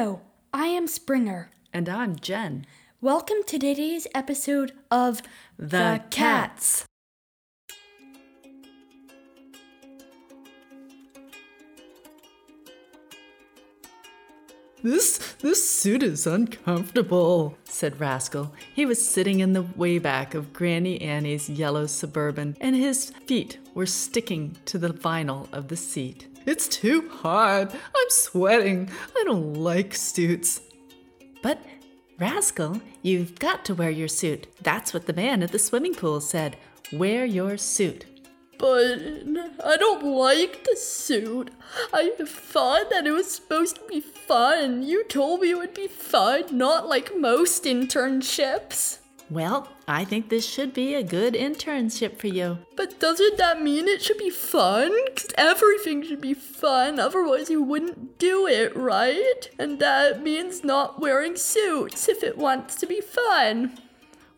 Hello, I am Springer. And I'm Jen. Welcome to today's episode of The Cats. This this suit is uncomfortable. said Rascal. He was sitting in the way back of Granny Annie's yellow suburban, and his feet were sticking to the vinyl of the seat. It's too hot. I'm sweating. I don't like suits. But, Rascal, you've got to wear your suit. That's what the man at the swimming pool said. Wear your suit. But I don't like the suit. I thought that it was supposed to be fun. You told me it would be fun, not like most internships. Well, I think this should be a good internship for you. But doesn't that mean it should be fun? 'Cause everything should be fun, otherwise you wouldn't do it, right? And that means not wearing suits if it wants to be fun.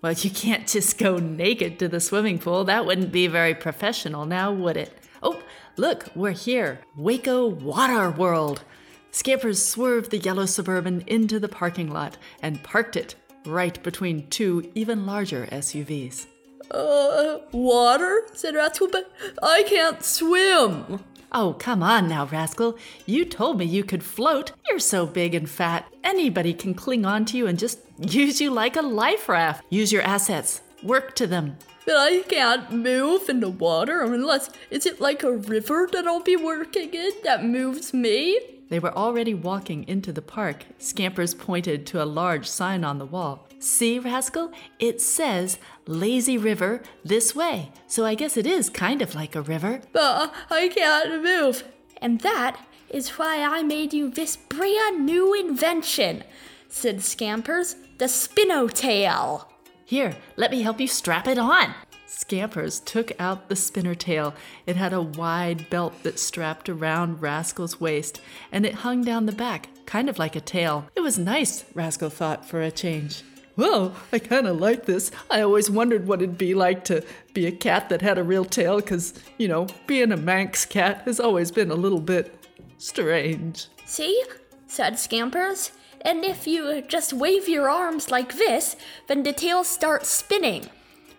Well, you can't just go naked to the swimming pool. That wouldn't be very professional, now would it? Oh, look, we're here. Waco Water World. Scampers swerved the yellow suburban into the parking lot and parked it right between two even larger SUVs. Uh, water? said Rascal, but I can't swim. Oh, come on now, Rascal. You told me you could float. You're so big and fat. Anybody can cling on to you and just use you like a life raft. Use your assets. Work to them. But I can't move in the water unless is it like a river that I'll be working in that moves me? They were already walking into the park. Scampers pointed to a large sign on the wall. See, Rascal? It says Lazy River this way. So I guess it is kind of like a river. But I can't move. And that is why I made you this brand new invention, said Scampers, the Spinotail. Here, let me help you strap it on. Scampers took out the spinner tail. It had a wide belt that strapped around Rascal's waist, and it hung down the back, kind of like a tail. It was nice, Rascal thought, for a change. Well, I kind of like this. I always wondered what it'd be like to be a cat that had a real tail, because, you know, being a Manx cat has always been a little bit strange. See? said Scampers. And if you just wave your arms like this, then the tail starts spinning.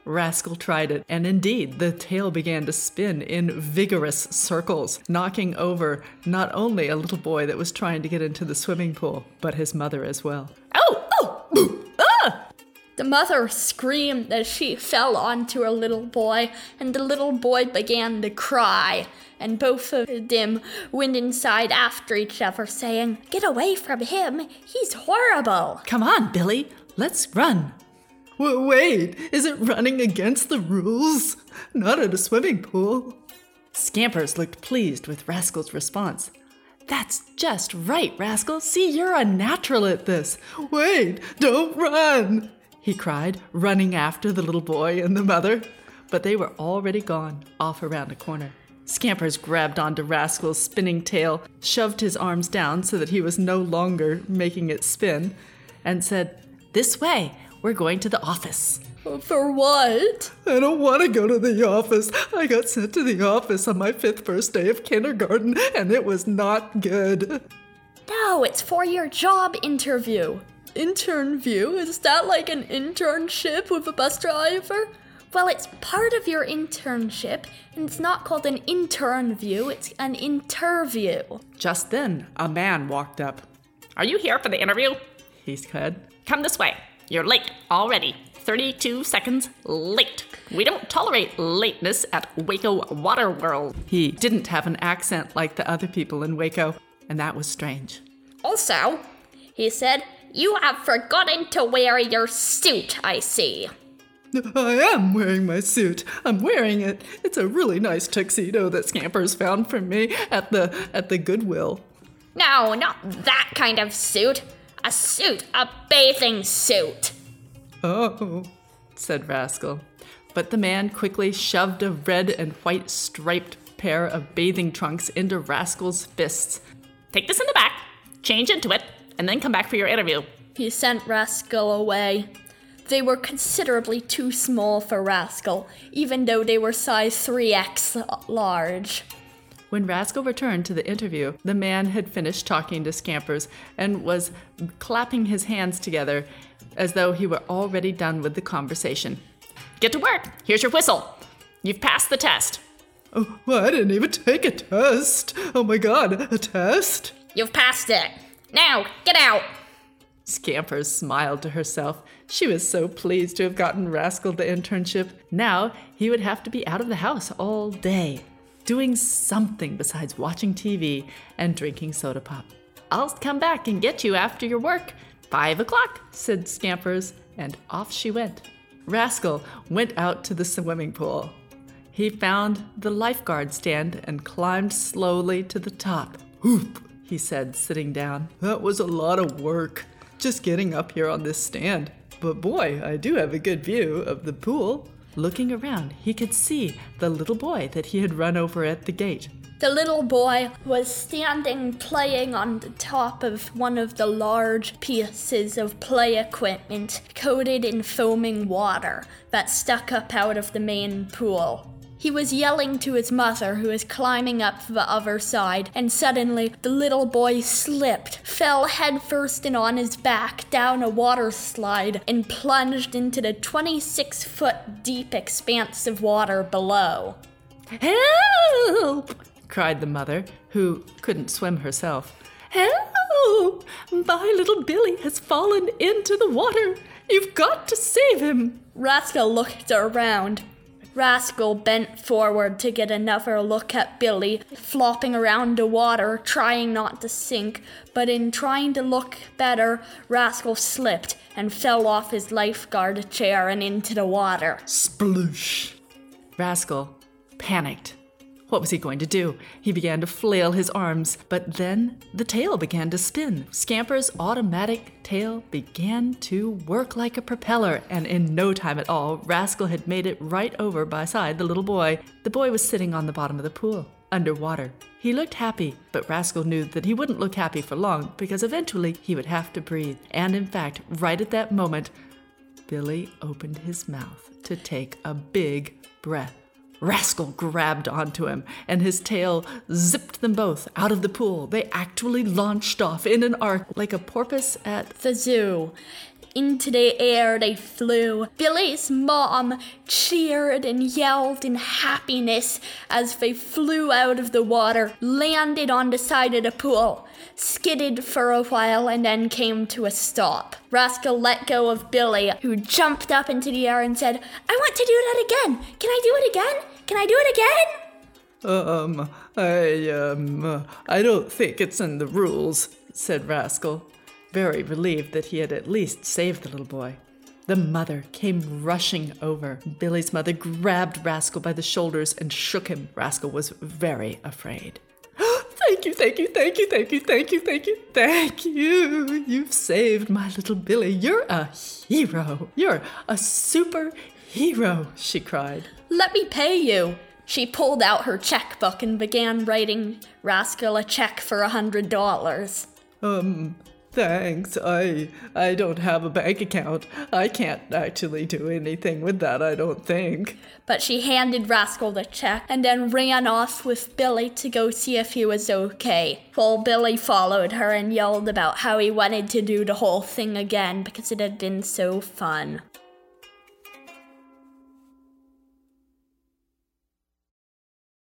Rascal tried it, and indeed, the tail began to spin in vigorous circles, knocking over not only a little boy that was trying to get into the swimming pool, but his mother as well. Oh, oh, ah! The mother screamed as she fell onto her little boy, and the little boy began to cry. And both of them went inside after each other, saying, Get away from him! He's horrible! Come on, Billy, let's run. Wait, is it running against the rules? Not at a swimming pool. Scampers looked pleased with Rascal's response. That's just right, Rascal. See, you're a natural at this. Wait, don't run! He cried, running after the little boy and the mother. But they were already gone, off around a corner. Scampers grabbed onto Rascal's spinning tail, shoved his arms down so that he was no longer making it spin, and said, This way, we're going to the office. For what? I don't want to go to the office. I got sent to the office on my fifth first day of kindergarten, and it was not good. No, it's for your job interview. Intern view? Is that like an internship with a bus driver? Well, it's part of your internship, and it's not called an intern view, it's an interview. Just then, a man walked up. Are you here for the interview? He said, Come this way. You're late already. 32 seconds late. We don't tolerate lateness at Waco Water World. He didn't have an accent like the other people in Waco, and that was strange. Also, he said, you have forgotten to wear your suit, I see. I am wearing my suit. I'm wearing it. It's a really nice tuxedo that Scampers found for me at the at the Goodwill. No, not that kind of suit. A suit, a bathing suit. Oh, said Rascal. But the man quickly shoved a red and white striped pair of bathing trunks into Rascal's fists. Take this in the back, change into it, and then come back for your interview. He sent Rascal away. They were considerably too small for Rascal, even though they were size 3x large. When Rascal returned to the interview, the man had finished talking to Scampers and was clapping his hands together as though he were already done with the conversation. Get to work. Here's your whistle. You've passed the test. Oh, well, I didn't even take a test. Oh my god, a test? You've passed it. Now, get out. Scampers smiled to herself. She was so pleased to have gotten Rascal the internship. Now he would have to be out of the house all day, doing something besides watching TV and drinking soda pop. I'll come back and get you after your work. Five o'clock, said Scampers, and off she went. Rascal went out to the swimming pool. He found the lifeguard stand and climbed slowly to the top. Whoop, he said, sitting down. That was a lot of work just getting up here on this stand. But boy, I do have a good view of the pool. Looking around, he could see the little boy that he had run over at the gate. The little boy was standing playing on the top of one of the large pieces of play equipment coated in foaming water that stuck up out of the main pool. He was yelling to his mother, who was climbing up the other side, and suddenly the little boy slipped, fell headfirst and on his back down a water slide, and plunged into the 26 foot deep expanse of water below. Help! cried the mother, who couldn't swim herself. Help! My little Billy has fallen into the water. You've got to save him. Rascal looked around. Rascal bent forward to get another look at Billy, flopping around the water, trying not to sink, but in trying to look better, Rascal slipped and fell off his lifeguard chair and into the water. Sploosh! Rascal panicked. What was he going to do? He began to flail his arms, but then the tail began to spin. Scamper's automatic tail began to work like a propeller, and in no time at all, Rascal had made it right over beside the little boy. The boy was sitting on the bottom of the pool, underwater. He looked happy, but Rascal knew that he wouldn't look happy for long because eventually he would have to breathe. And in fact, right at that moment, Billy opened his mouth to take a big breath. Rascal grabbed onto him, and his tail zipped them both out of the pool. They actually launched off in an arc like a porpoise at the zoo. Into the air they flew. Billy's mom cheered and yelled in happiness as they flew out of the water, landed on the side of the pool, skidded for a while, and then came to a stop. Rascal let go of Billy, who jumped up into the air and said, I want to do that again. Can I do it again? Can I do it again? Um, I, um, I don't think it's in the rules, said Rascal very relieved that he had at least saved the little boy. The mother came rushing over. Billy's mother grabbed Rascal by the shoulders and shook him. Rascal was very afraid. thank you, thank you, thank you, thank you, thank you, thank you, thank you. You've saved my little Billy. You're a hero. You're a super hero, she cried. Let me pay you. She pulled out her checkbook and began writing Rascal a check for a hundred dollars. Um, Thanks. I I don't have a bank account. I can't actually do anything with that, I don't think. But she handed Rascal the check and then ran off with Billy to go see if he was okay. While Billy followed her and yelled about how he wanted to do the whole thing again because it had been so fun.